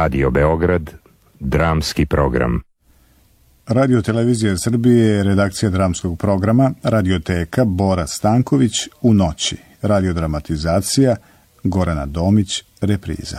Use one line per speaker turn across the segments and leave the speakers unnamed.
Radio Beograd, dramski program.
Radio Televizija Srbije, redakcija dramskog programa, radioteka Bora Stanković u noći, radiodramatizacija Gorana Domić, repriza.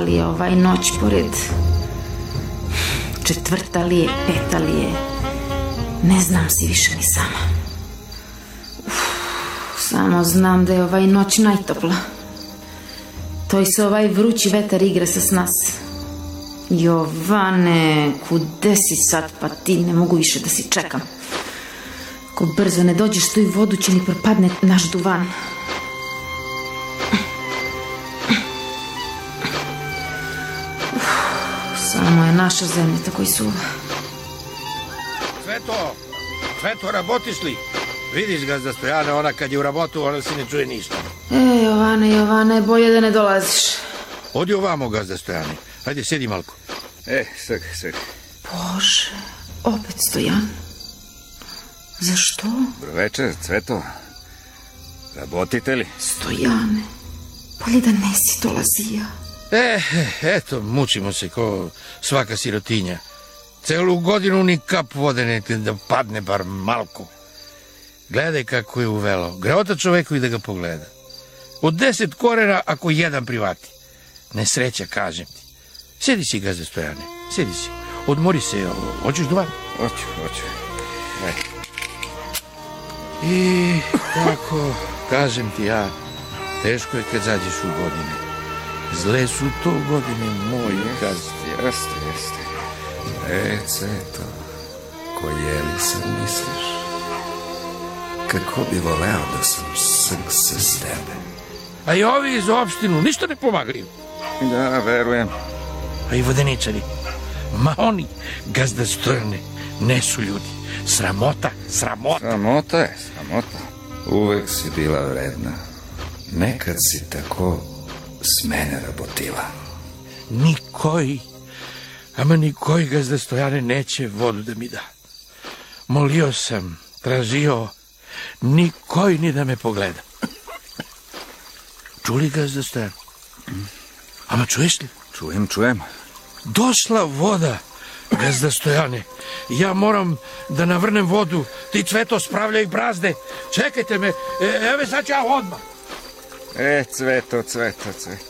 Ja li je ovaj noć pored četvrta li je, peta li je ne znam si više ni sama. Uf, samo znam da je ovaj noć najtopla. To i se ovaj vrući vetar igra sa s nas Jovane, kude si sad pa ti ne mogu više da si čekam. Ko brzo ne dođeš tu i vodu će mi propadne naš duvan Samo je naša zemlja tako i suva.
Sveto, Sveto, rabotiš li? Vidiš ga za stojane, ona kad je u rabotu, ona se ne čuje ništa.
E, Jovane, Jovane, bolje da ne dolaziš.
Odi ovamo, gazda stojane. Hajde, sedi malko.
E, sve, sve.
Bože, opet stojan. Zašto?
Dobro večer, Cveto. Rabotite li?
Stojane, bolje da nesi dolazija.
Е, ето, мучимо се ко свака сиротиња. Целу годину ни кап водене да падне бар малку. Гледај како е увело. Греота човеку и да го погледа. Од 10 корена, ако еден привати. Несреќа, кажем ти. Седи си, газе Стојане, седи си. Одмори се, очиш
дуван? Очу, очу.
И, како, кажем ти ја, тешко е кога заđеш у години. Zle su to godine moje,
Jeste, jeste, jeste. E, Ceto, ko je li se misliš? Kako bi voleo da sam srce s tebe?
A i ovi iz opštinu ništa ne pomagaju.
Da, verujem.
A i vodeničari. Ma oni, gazda Stojane, ne su ljudi. Sramota, sramota.
Sramota je, sramota. Uvek si bila vredna. Nekad si tako s mene rabotila.
Nikoji, ama nikoji gazda Stojane neće vodu da mi da. Molio sam, tražio, nikoji ni da me pogleda. Čuli gazda Stojane? Ama čuješ li?
Čujem, čujem.
Došla voda, gazda Stojane. Ja moram da navrnem vodu. Ti cveto spravljaj brazde. Čekajte me, e, evo sad ću ja odmah.
E, cveto, cveto, cveto.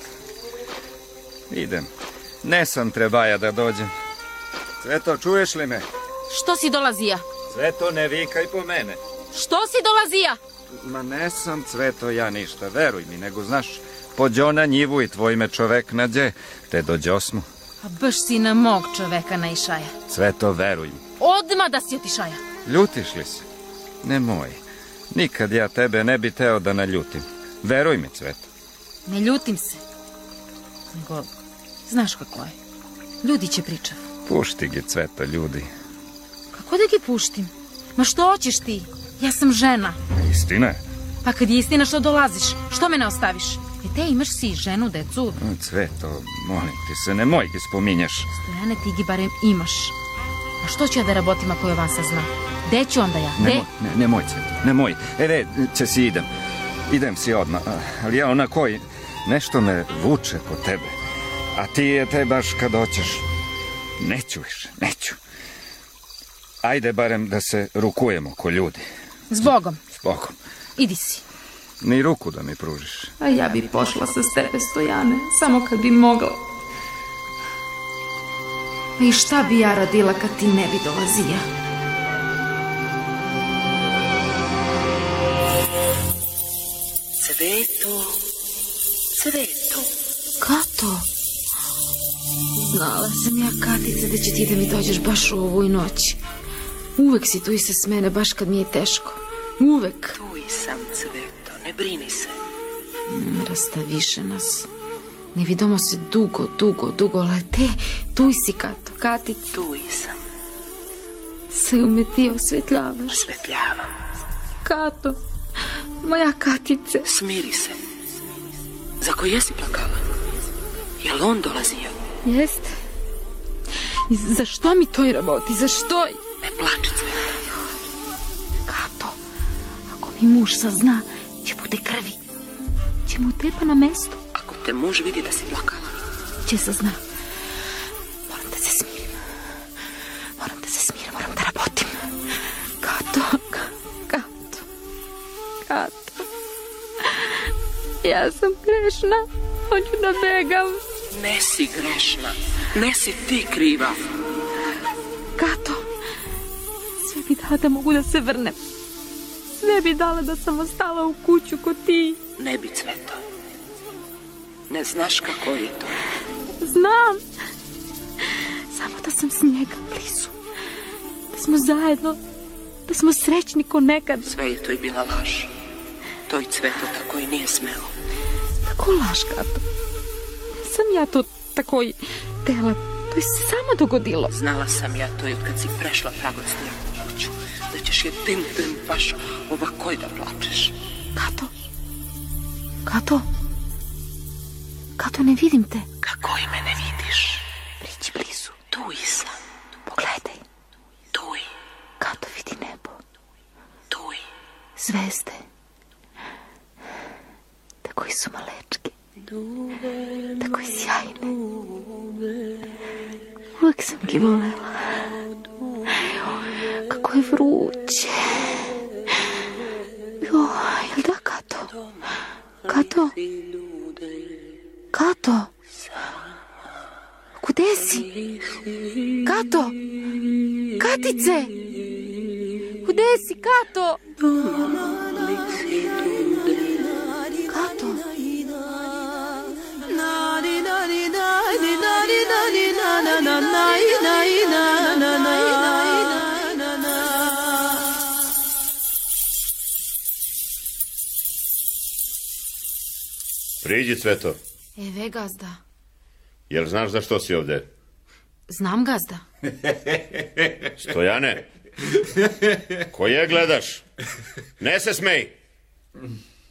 Idem. Ne sam trebaja da dođem. Cveto, čuješ li me?
Što si dolazija?
Cveto, ne vikaj po mene.
Što si dolazija?
Ma ne sam, Cveto, ja ništa, veruj mi, nego znaš, pođo na njivu i tvoj me čovek nađe, te dođe osmu.
A baš si na mog čoveka naišaja.
Cveto, veruj mi.
Odma da si otišaja.
Ljutiš li se? Nemoj. Nikad ja tebe ne bi teo da naljutim. Veruj mi, Cveto.
Ne ljutim se. Nego, znaš kako je. Ljudi će pričat.
Pušti gi, Cveto, ljudi.
Kako da gi puštim? Ma što hoćeš ti? Ja sam žena.
Istina je.
Pa kad je istina što dolaziš, što me ne ostaviš? E te imaš si ženu, decu.
Cveto, molim ti se, nemoj gi spominjaš.
Stojane ti gi barem imaš. A što ću ja da rabotim ako Jovan sazna? Gde ću onda ja? Gde?
Nemoj, ne, nemoj, Cveto, nemoj. E, ne, će si idem. Idem si odmah, ali ja onako i nešto me vuče po tebe. A ti je te baš kad hoćeš. Neću više, neću. Ajde barem da se rukujemo ko ljudi.
S Bogom.
S Bogom.
Idi si.
Ni ruku da mi pružiš.
A ja bi pošla sa tebe, Stojane, samo kad bi mogla. I šta bi ja radila kad ti ne bi dolazija?
Cveto, cveto.
Kato? Znala sam ja, Katice, da će ti da mi dođeš baš u ovoj noći. Uvek si tu i se smene, baš kad mi je teško. Uvek.
Tu i sam, cveto, ne brini se.
Rasta više nas. Ne vidimo se dugo, dugo, dugo, ali te, tuj si, Kato, Kati,
Tu sam.
se ume ti osvetljavaš.
Osvetljavam.
Kato, moja Katice.
Smiri se. Za ko jesi plakala? Jel on dolazio?
Jeste. I zašto mi toj raboti, zašto?
Ne plači Cveta.
Kato, ako mi muž sazna, će bude krvi. Će mu tepa na mestu.
Ako te muž vidi da si plakala,
Će sazna. Ja sam grešna. Hoću da begam.
ne si grešna. Ne si ti kriva.
Kato, sve bi dala da mogu da se vrnem. Sve bi dala da sam ostala u kuću kod ti.
Ne bi Cveto. Ne znaš kako je to.
Znam. Samo da sam s njega blizu. Da smo zajedno. Da smo srećni ko nekad.
Sve je to i bila laž. To i Cveto tako i nije smelo.
Tako laž, Kato. Nisam ja to tako i tela. To je se samo dogodilo.
Znala sam ja to i kad si prešla pragosniju kuću. Da ćeš je tim tim baš ovako i da plačeš.
Kato. Kato. Kato, ne vidim te.
Kako i me ne vidiš?
Priđi blizu.
Tu i sam.
Pogledaj.
Tu i,
Kato vidi nebo.
tu i.
Zvezde. Tako i su i sjajne. Uvijek sam ga volela. Kako je vruće. Jo, jel da, Kato? Kato? Kato? Kude si? Kato? Katice? Kude? Kato?
Priđi, Cveto.
Eve, gazda.
Jel znaš za što si ovde?
Znam, gazda.
Stojane? Koje gledaš? Ne se smej!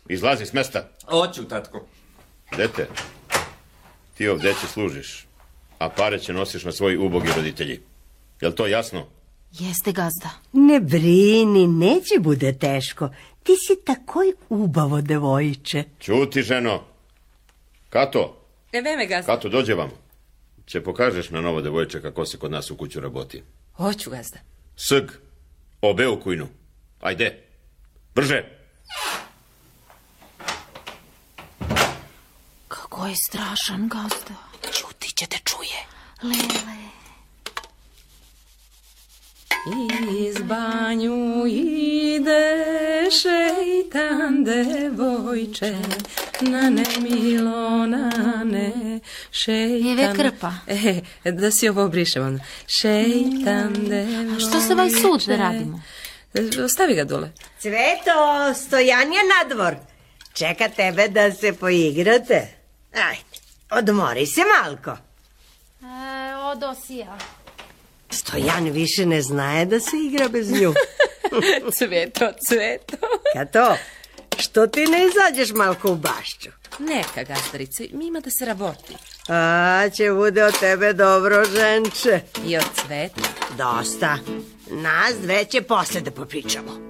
Izlazi s mesta.
Hoću, tatko.
Dete, ti ovde će služiš, a pare će nosiš na svoji ubogi roditelji. Jel to jasno?
Jeste, gazda.
Ne brini, neće bude teško. Ti si takoj ubavo, devojče.
Ćuti, ženo. Kato,
E, veme, gazda.
Kato, dođe vam. Će pokažeš na novo devojče kako se kod nas u kuću raboti.
Hoću, gazda.
Sg, obe u kujnu. Ajde, brže.
Kako je strašan, gazda.
Čuti će te čuje.
Lele.
Iz banju ide šeitan devojče, na ne milo, na ne šeitan...
Eve krpa.
E, da si ovo obrišem onda. Šeitan devojče...
A što se ovaj sud da radimo?
Stavi ga dole.
Cveto, stojan je na dvor. Čeka tebe da se poigrate. Ajde, odmori se malko.
E, odosija.
Stojan više ne znaje da se igra bez nju.
Cveto, cveto.
Kato, što ti ne izađeš malko u bašću?
Neka, gazdarice, mi ima da se raboti.
A, će bude od tebe dobro, ženče.
I od cveta.
Dosta. Nas dve će posle da popričamo.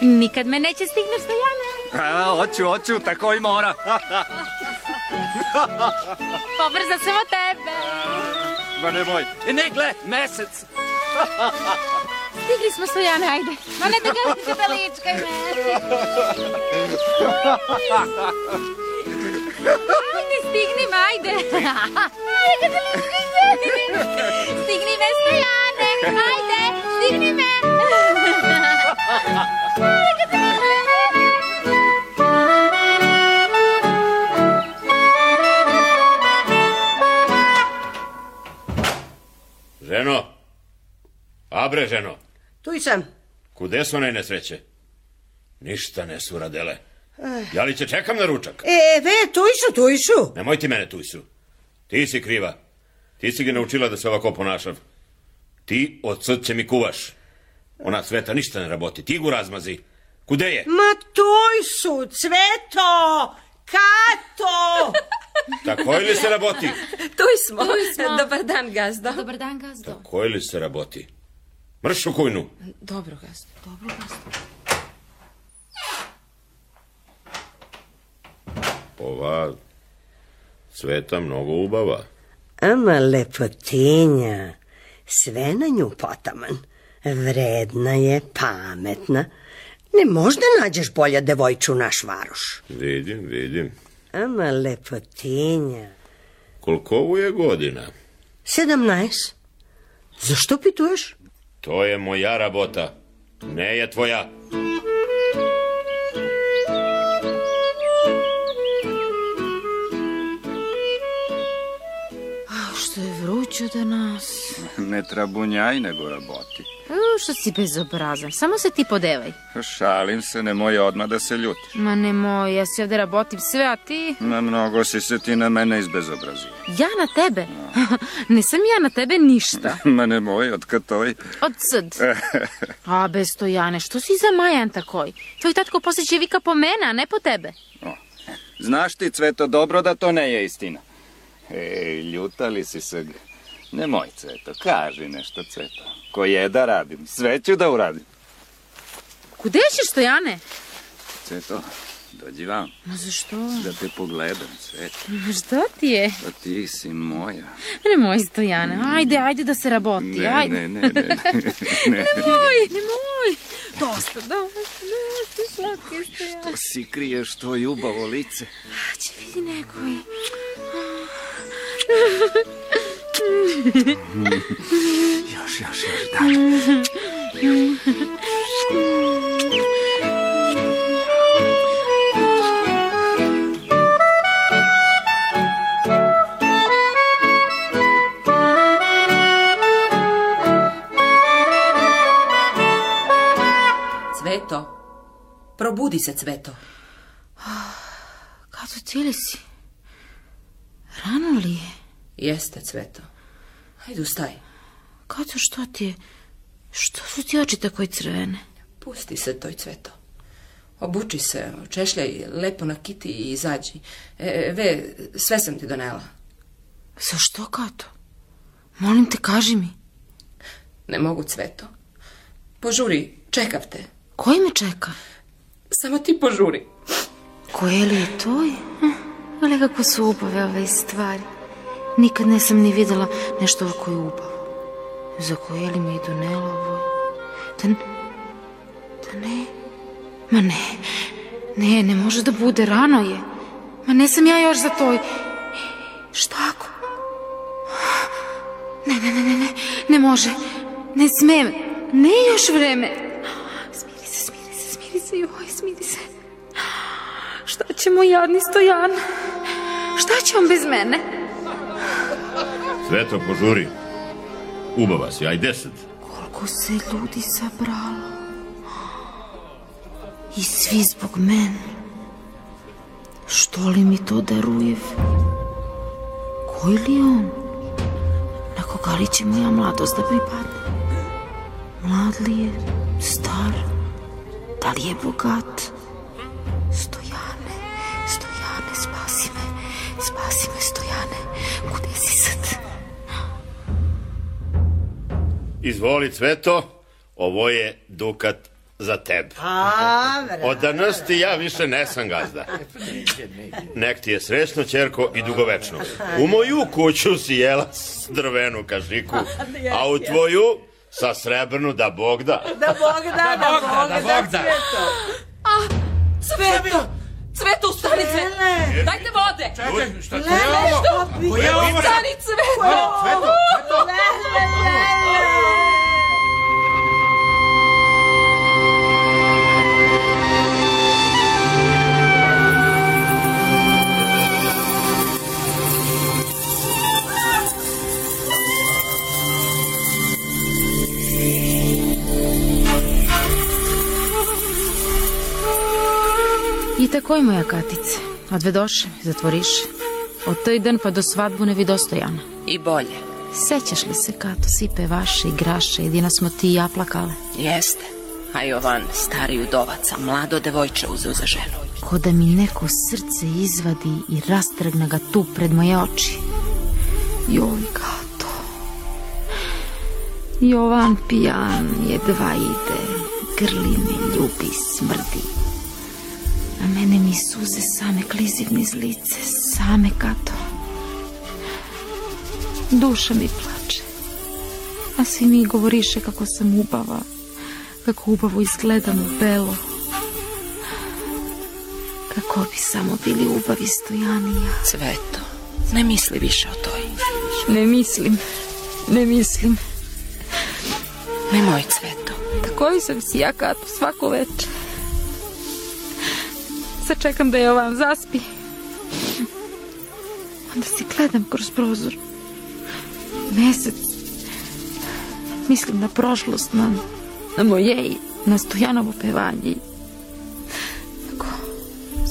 Nikad me neće stigneš, Stojane.
A, hoću, hoću, tako i mora.
Pobrza sam od tebe.
Ma nemoj. E, ne, gle, mesec.
Stigli smo, Stojane, ajde. Ma ne da ga se veličkaj me. Ajde, stigni me, ajde. Ajde, ga se veličkaj me. Stigni me, Stojane. Ajde, stigni me.
Ženo? Abre, ženo?
Tu i sam.
Kude su one nesreće? Ništa ne su radele. Ja li će čekam na ručak?
E, ve, tu išu, tu išu.
Nemoj ti mene tu su. Ti si kriva. Ti si ga naučila da se ovako ponašav. Ti od će mi kuvaš. Ona sveta ništa ne raboti. Ti gu razmazi. Kude je?
Ma tuj su, cveto, kato.
Tako li se raboti?
Tu smo.
smo.
Dobar dan, gazdo.
Dobar dan, gazdo.
Tako li se raboti? Mrš u kujnu.
Dobro, gazdo.
Dobro, gazdo.
Ova sveta mnogo ubava.
Ama lepotinja, sve na nju potaman. Vredna je, pametna. Ne možda nađeš bolja devojču u naš varoš.
Vidim, vidim.
Ama lepotinja.
Koliko ovo je godina?
Sedamnaest. Zašto pituješ?
To je moja rabota. Ne je tvoja.
A, što je vruće danas.
Ne trabunjaj, nego raboti.
Što si bezobrazan. Samo se ti podevaj.
Šalim se, nemoj odmah da se ljutiš.
Ma nemoj, ja si ovde rabotim sve, a ti...
Na mnogo si se ti na mene izbezobrazio.
Ja na tebe? Nisam ja na tebe ništa.
Ma nemoj, od katoj.
Od sd. A, bez Stojane, što si za Majan takoj? Tvoj tatko posle će vika po mene, a ne po tebe.
Znaš ti, Cveto, dobro da to ne je istina. Ej, ljutali si se. Nemoj, Cveto, kaži nešto, Cveto. Ko je da radim, sve ću da uradim.
Kude ćeš, Stojane?
Cveto, dođi vam,
Ma zašto?
da te pogledam, Cveto.
Ma Šta ti je?
Pa ti si moja.
Nemoj, Stojane. Ajde, ajde da se raboti.
Ne,
ajde.
ne, ne, ne, ne, ne.
Nemoj, nemoj. Dosta, dosta, dosta, slatki Stojane.
To si kriješ to ljubavo lice.
Će vidi nekoj.
Još, još, još, daj.
Cveto, probudi se, Cveto.
Kato, cijeli si? Rano li je?
Jeste, Cveto. Hajde, ustaj.
Kato, što ti je? Što su ti oči tako crvene?
Pusti se toj, Cveto. Obuči se, očešljaj lepo na kiti i izađi. E, ve, sve sam ti donela.
Za što, Kato? Molim te, kaži mi.
Ne mogu, Cveto. Požuri, čekav te.
Koji me čeka?
Samo ti požuri.
Koje li je toj? Hm, Ali kako su upave ove stvari. Nikad nisam ni videla nešto ovako je upavo. Za koje li me i donela ovo? Da, da ne... Ma ne, ne, ne može da bude, rano je. Ma nisam ja još za toj... Šta ako? Ne, ne, ne, ne, ne, ne može. Ne smem. Ne još vreme. Smiri se, smiri se, smiri se, joj, smiri se. Šta će moj jadni stojan? Šta će on bez mene?
Sveto, požuri. Ubava si, aj deset.
Koliko se ljudi sabralo. I svi zbog mene. Što li mi to daruje? Koji li je on? Na koga li će moja mladost da pripadne? Mlad li je? Star? Da li je bogat?
Izvoli, Cveto, ovo je dukat za tebe.
A, bre.
Od danas ti ja više ne sam gazda. Nek ti je srećno, čerko, i dugovečno. U moju kuću si jela s drvenu kašiku, a u tvoju sa srebrnu da Bog da.
Da Bog da, da Bog da,
Bog da.
Cveto.
Cveto! Cveto, ustani, Cveto! Dajte vode!
Čekaj, šta
lele,
je ovo? Koje je ovo?
Ustani, Cveto!
Cveto, Cveto!
Lele, lele.
Takoj, moja Katice. Odvedoše, zatvoriše. Od toj dan pa do svadbu nevidostojana.
I bolje.
Sećaš li se, Kato, svi pevaše, igraše, jedino smo ti i ja plakale?
Jeste. A Jovan, stari udovaca, mlado devojče uzeo za ženu.
Ko da mi neko srce izvadi i rastrgne ga tu pred moje oči. Joj, Kato. Jovan pijan jedva ide, grli me, ljubi, smrdi. A mene mi suze same klizivne iz lice, same Kato. Duša mi plače. A svi mi govoriše kako sam ubava, kako ubavo izgledam u belo. Kako bi samo bili ubavi Stojani i ja.
Cveto, ne misli više o toj.
Ne mislim, ne mislim.
Nemoj, Cveto.
Takoj sam si ja Kato svako večer. Sad čekam da je ovam zaspi. Onda si gledam kroz prozor. Mesec. Mislim na prošlost, na, na moje i na Stojanovo pevanje. Tako,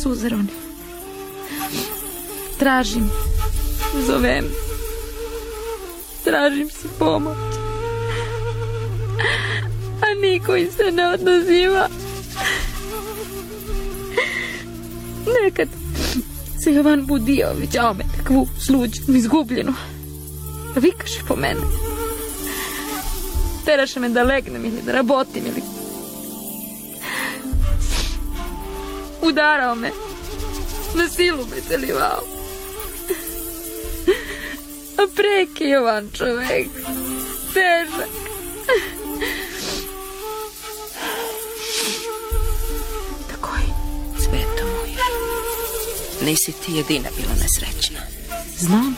suze ronim. Tražim, zovem. Tražim si pomoć. A niko im se ne odaziva. Nekad se Jovan budio, viđao me takvu sluđu, izgubljenu. Vikaše po mene. Teraše me da legnem ili da rabotim ili... Udarao me. Na silu me celivao. A preki Jovan čovek. Težak.
Nisi ti jedina bila nesrećna.
Znam.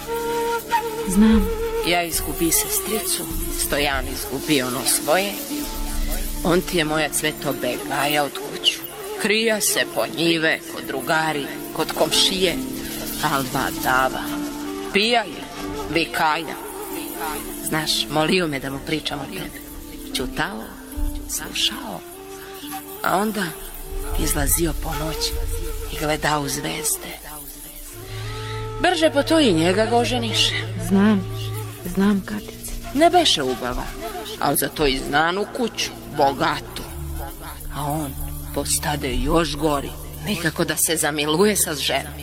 Znam.
Ja izgubi sestricu, Stojan izgubi ono svoje. On ti je moja cveto begaja od kuću. Krija se po njive, kod drugari, kod komšije. Alba dava. Pija je, vikaja. Znaš, molio me da mu pričam o tebi. Čutao, slušao. A onda izlazio po noći i gledao u zvezde. Brže po to i njega ga oženiše.
Znam. Znam, Katice.
Ne beše ubava, ali za to i znanu kuću, bogatu. A on postade još gori, nikako da se zamiluje sa ženom.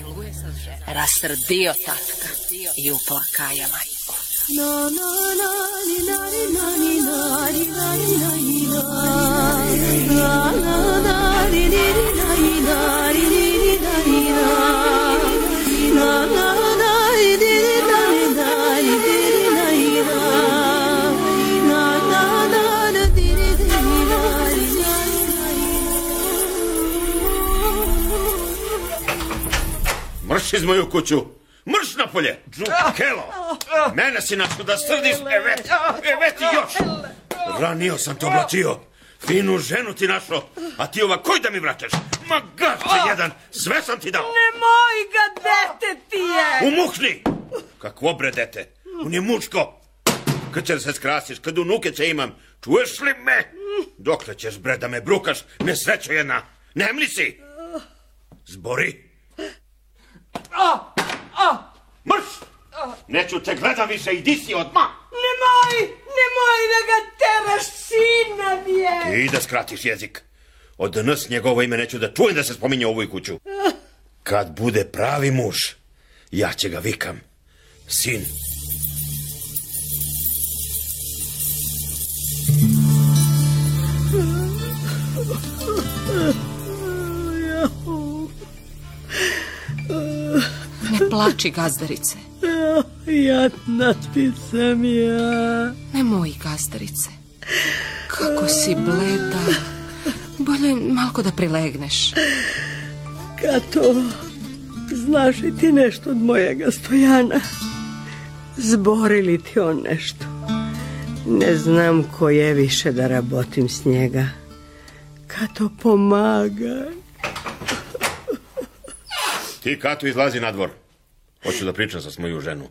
Rasrdio tatka i uplakaja majku.
Marš iz moju kuću! Marš napolje! Kelo! Mene si našao da srdiš, evet, evet i još! Ranio sam te oblačio. Finu ženu ti našao, a ti ova koj da mi vraćaš? Ma gašće jedan, sve sam ti dao.
Nemoj ga, dete ti je!
Umuhni! Kakvo bre dete? On je muško. Kad će da se skrasiš, kad unuke će imam, čuješ li me? Dokle ćeš bre da me brukaš, nesrećo jedna? Nemli si? Zbori. Mrš! Neću te gledam više, idi si odmah!
Nemoj, nemoj da ga teraš, sina mi je!
Ti da skratiš jezik. Od danas njegovo ime neću da čujem da se spominje u ovoj kuću. Kad bude pravi muž, ja će ga vikam. Sin.
Ne plači, gazdarice.
Jadna ti sam ja.
Nemoj, gazdarice. Kako si bleda. Bolje malko da prilegneš.
Kato, znaš li ti nešto od mojega stojana? Zbori li ti on nešto? Ne znam ko je više da rabotim s njega. Kato, pomagaj.
Ti, Kato, izlazi na dvor. Hoću da pričam sa svoju ženu.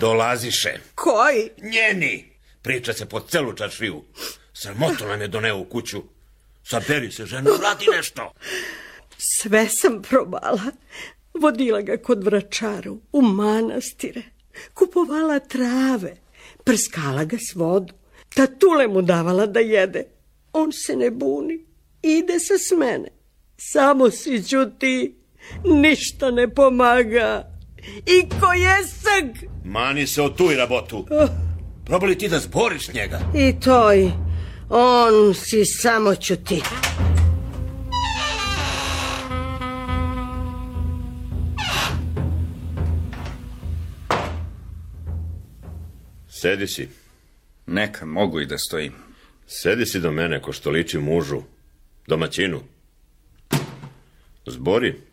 Dolaziše.
Koji?
Njeni. Priča se po celu čaršiju. Sramoto nam je doneo u kuću. Saberi se, ženo, radi nešto.
Sve sam probala. Vodila ga kod vračaru, u manastire. Kupovala trave, prskala ga s vodu. Tatule mu davala da jede. On se ne buni. Ide se s mene. Samo si ćuti. Ništa ne pomaga. I ko jesag?
Mani se o tuj rabotu. Probali ti da zboriš njega?
I toj. On si samo ćuti.
Sedi si.
Neka, mogu i da stojim.
Sedi si do mene ko što liči mužu, domaćinu. Zbori.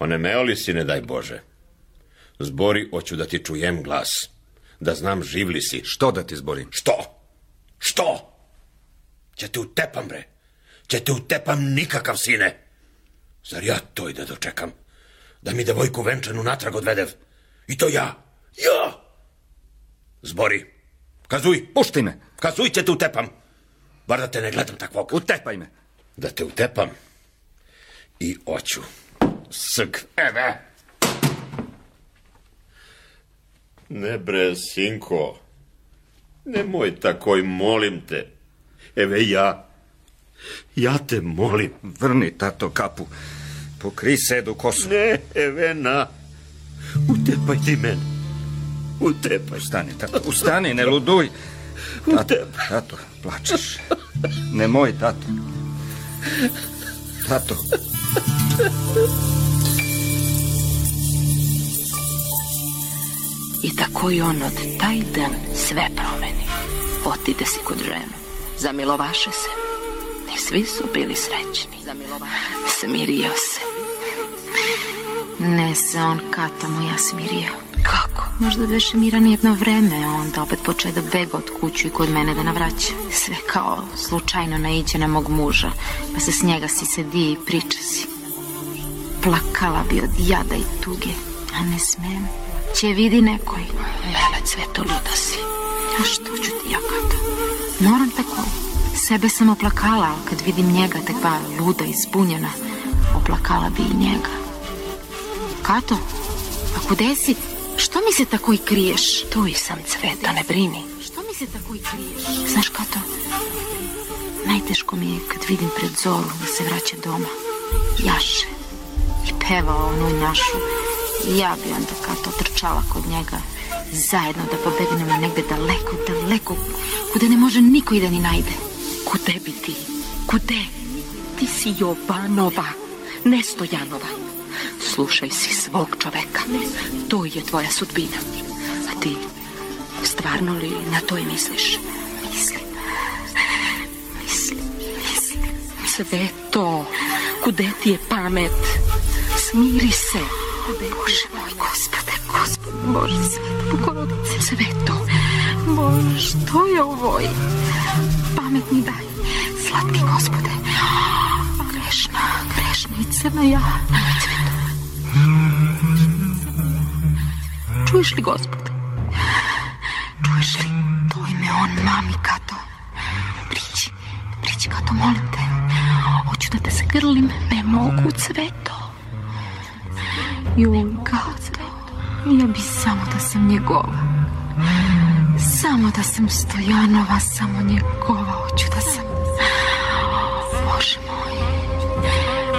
Onemeo li si, ne daj Bože. Zbori, hoću da ti čujem glas. Da znam živ li si.
Što da ti zborim?
Što? Što? Će te utepam, bre. Će te utepam nikakav, sine. Zar ja to i da dočekam? Da mi devojku venčanu natrag odvedev? I to ja. Ja! Zbori. Kazuj.
Pušti me.
Kazuj će te utepam. Bar da te ne gledam takvog.
Utepaj me.
Da te utepam. I oću. Sg. Eve. Ne bre, sinko. Nemoj takoj, molim te. Eve ja. Ja te molim.
Vrni, tato, kapu. Pokri sedu kosu.
Ne, Evena. Utepaj ti mene. Utepaj.
Ustani, tato, ustani, ne luduj. Tato, tato, plačeš. Nemoj, tato. Tato.
I tako i on od taj dan sve promeni. Otide si kod ženu. Zamilovaše se. I svi su bili srećni. Smirio se.
Ne se on kata moja smirio.
Kako?
Možda beše miran jedno vreme, onda opet poče da bega od kuću i kod mene da navraća. Sve kao slučajno naiđe na mog muža, pa se s njega si sedi i priča si. Plakala bi od jada i tuge, a ne smem. Će vidi nekoj.
Lele, cveto luda si.
A što ću ti ja kata? Moram tako. Sebe sam oplakala, ali kad vidim njega takva luda i zbunjena, oplakala bi i njega. Kato, a kude si? Što mi se tako i kriješ?
Tu i sam cveta, ne brini.
Što mi se tako i kriješ? Znaš, Kato, najteško mi je kad vidim pred zoru da se vraća doma. Jaše i peva onu našu. I ja bi onda Kato trčala kod njega zajedno da pobegnemo negde daleko, daleko, kude ne može niko i da ni najde.
Kude bi ti? Kude? Ti si Jovanova, ne Stojanova. Slušaj si svog čoveka. To je tvoja sudbina. A ti, stvarno li na to i misliš?
Mislim, mislim, mislim.
Sve to. Kude ti je pamet? Smiri se.
Bože moj, gospode, gospode, Bože, sveta bogorodice.
Sve to.
Bože, što je ovo? Pamet mi daj, slatki gospode. Grešna, crna ja. Čuješ li, gospode? Čuješ li? To ime on, mami, Kato. Priđi, priđi, Kato, molim te. Hoću da te zagrlim, ne mogu, cveto. Joj, Kato, ja bi samo da sam njegova. Samo da sam Stojanova, samo njegova, hoću da sam... Bože moj,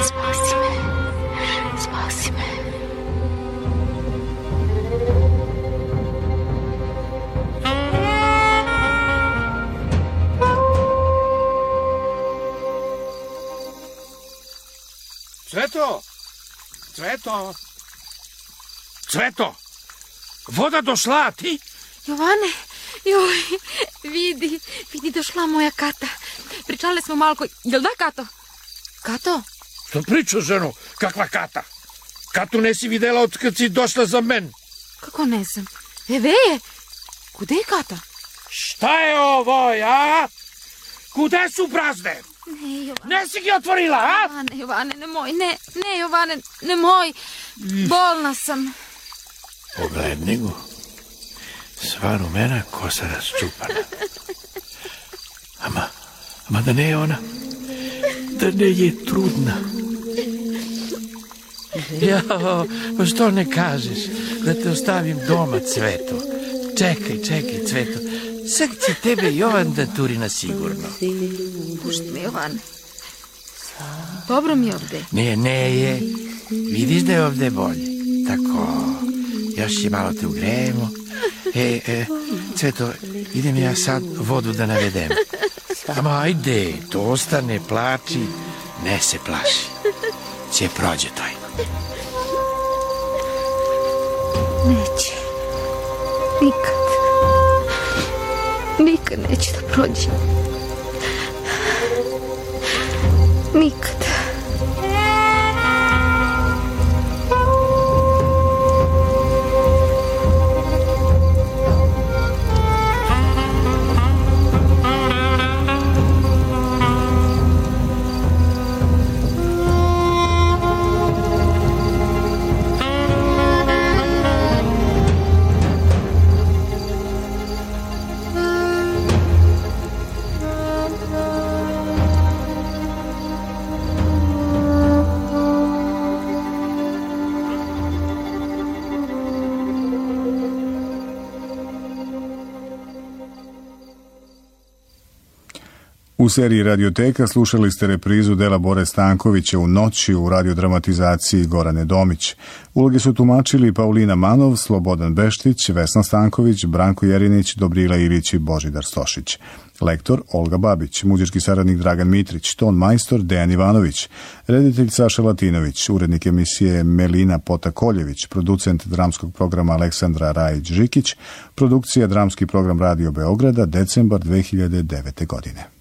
spasi me, spasi me.
Cveto! Cveto! Цвето, вода дошла, а ти?
Јоване, Јој, види, види дошла моја ката. Причале сме малку, јел да, като? Като?
Што прича, жено? Каква ката? Като не си видела од кад си дошла за
мен. Како не сум? Еве е, куде е
ката? Шта е ово, а? Куде су
празне? Не,
Јоване. Не си ги отворила,
а? Јоване, Јоване, не мој, не, не, Јоване, не
мој. Болна сам. Go. Sva rumena kosa rasčupana. Ama, ama da ne je ona, da ne je trudna.
Ja, pa što ne kažeš da te ostavim doma, Cveto? Čekaj, čekaj, Cveto. Sad će tebe Jovan da turi na sigurno.
Pušti me, Jovan. Dobro mi je ovde.
Ne, ne je. Vidiš da je ovde bolje. Tako, još će malo te ugrejemo. E, e, Cveto, idem ja sad vodu da navedem. Ama ajde, to ostane, plači, ne se plaši. Će prođe taj.
Neće. Nikad. Nikad neće da prođe. Nikad.
U seriji Radioteka slušali ste reprizu dela Bore Stankovića u noći u radiodramatizaciji Gorane Domić. Uloge su tumačili Paulina Manov, Slobodan Beštić, Vesna Stanković, Branko Jerinić, Dobrila Ilić i Božidar Stošić. Lektor Olga Babić, muzički saradnik Dragan Mitrić, ton majstor Dejan Ivanović, reditelj Saša Latinović, urednik emisije Melina Potakoljević, producent dramskog programa Aleksandra Rajić-Žikić, produkcija dramski program Radio Beograda, decembar 2009. godine.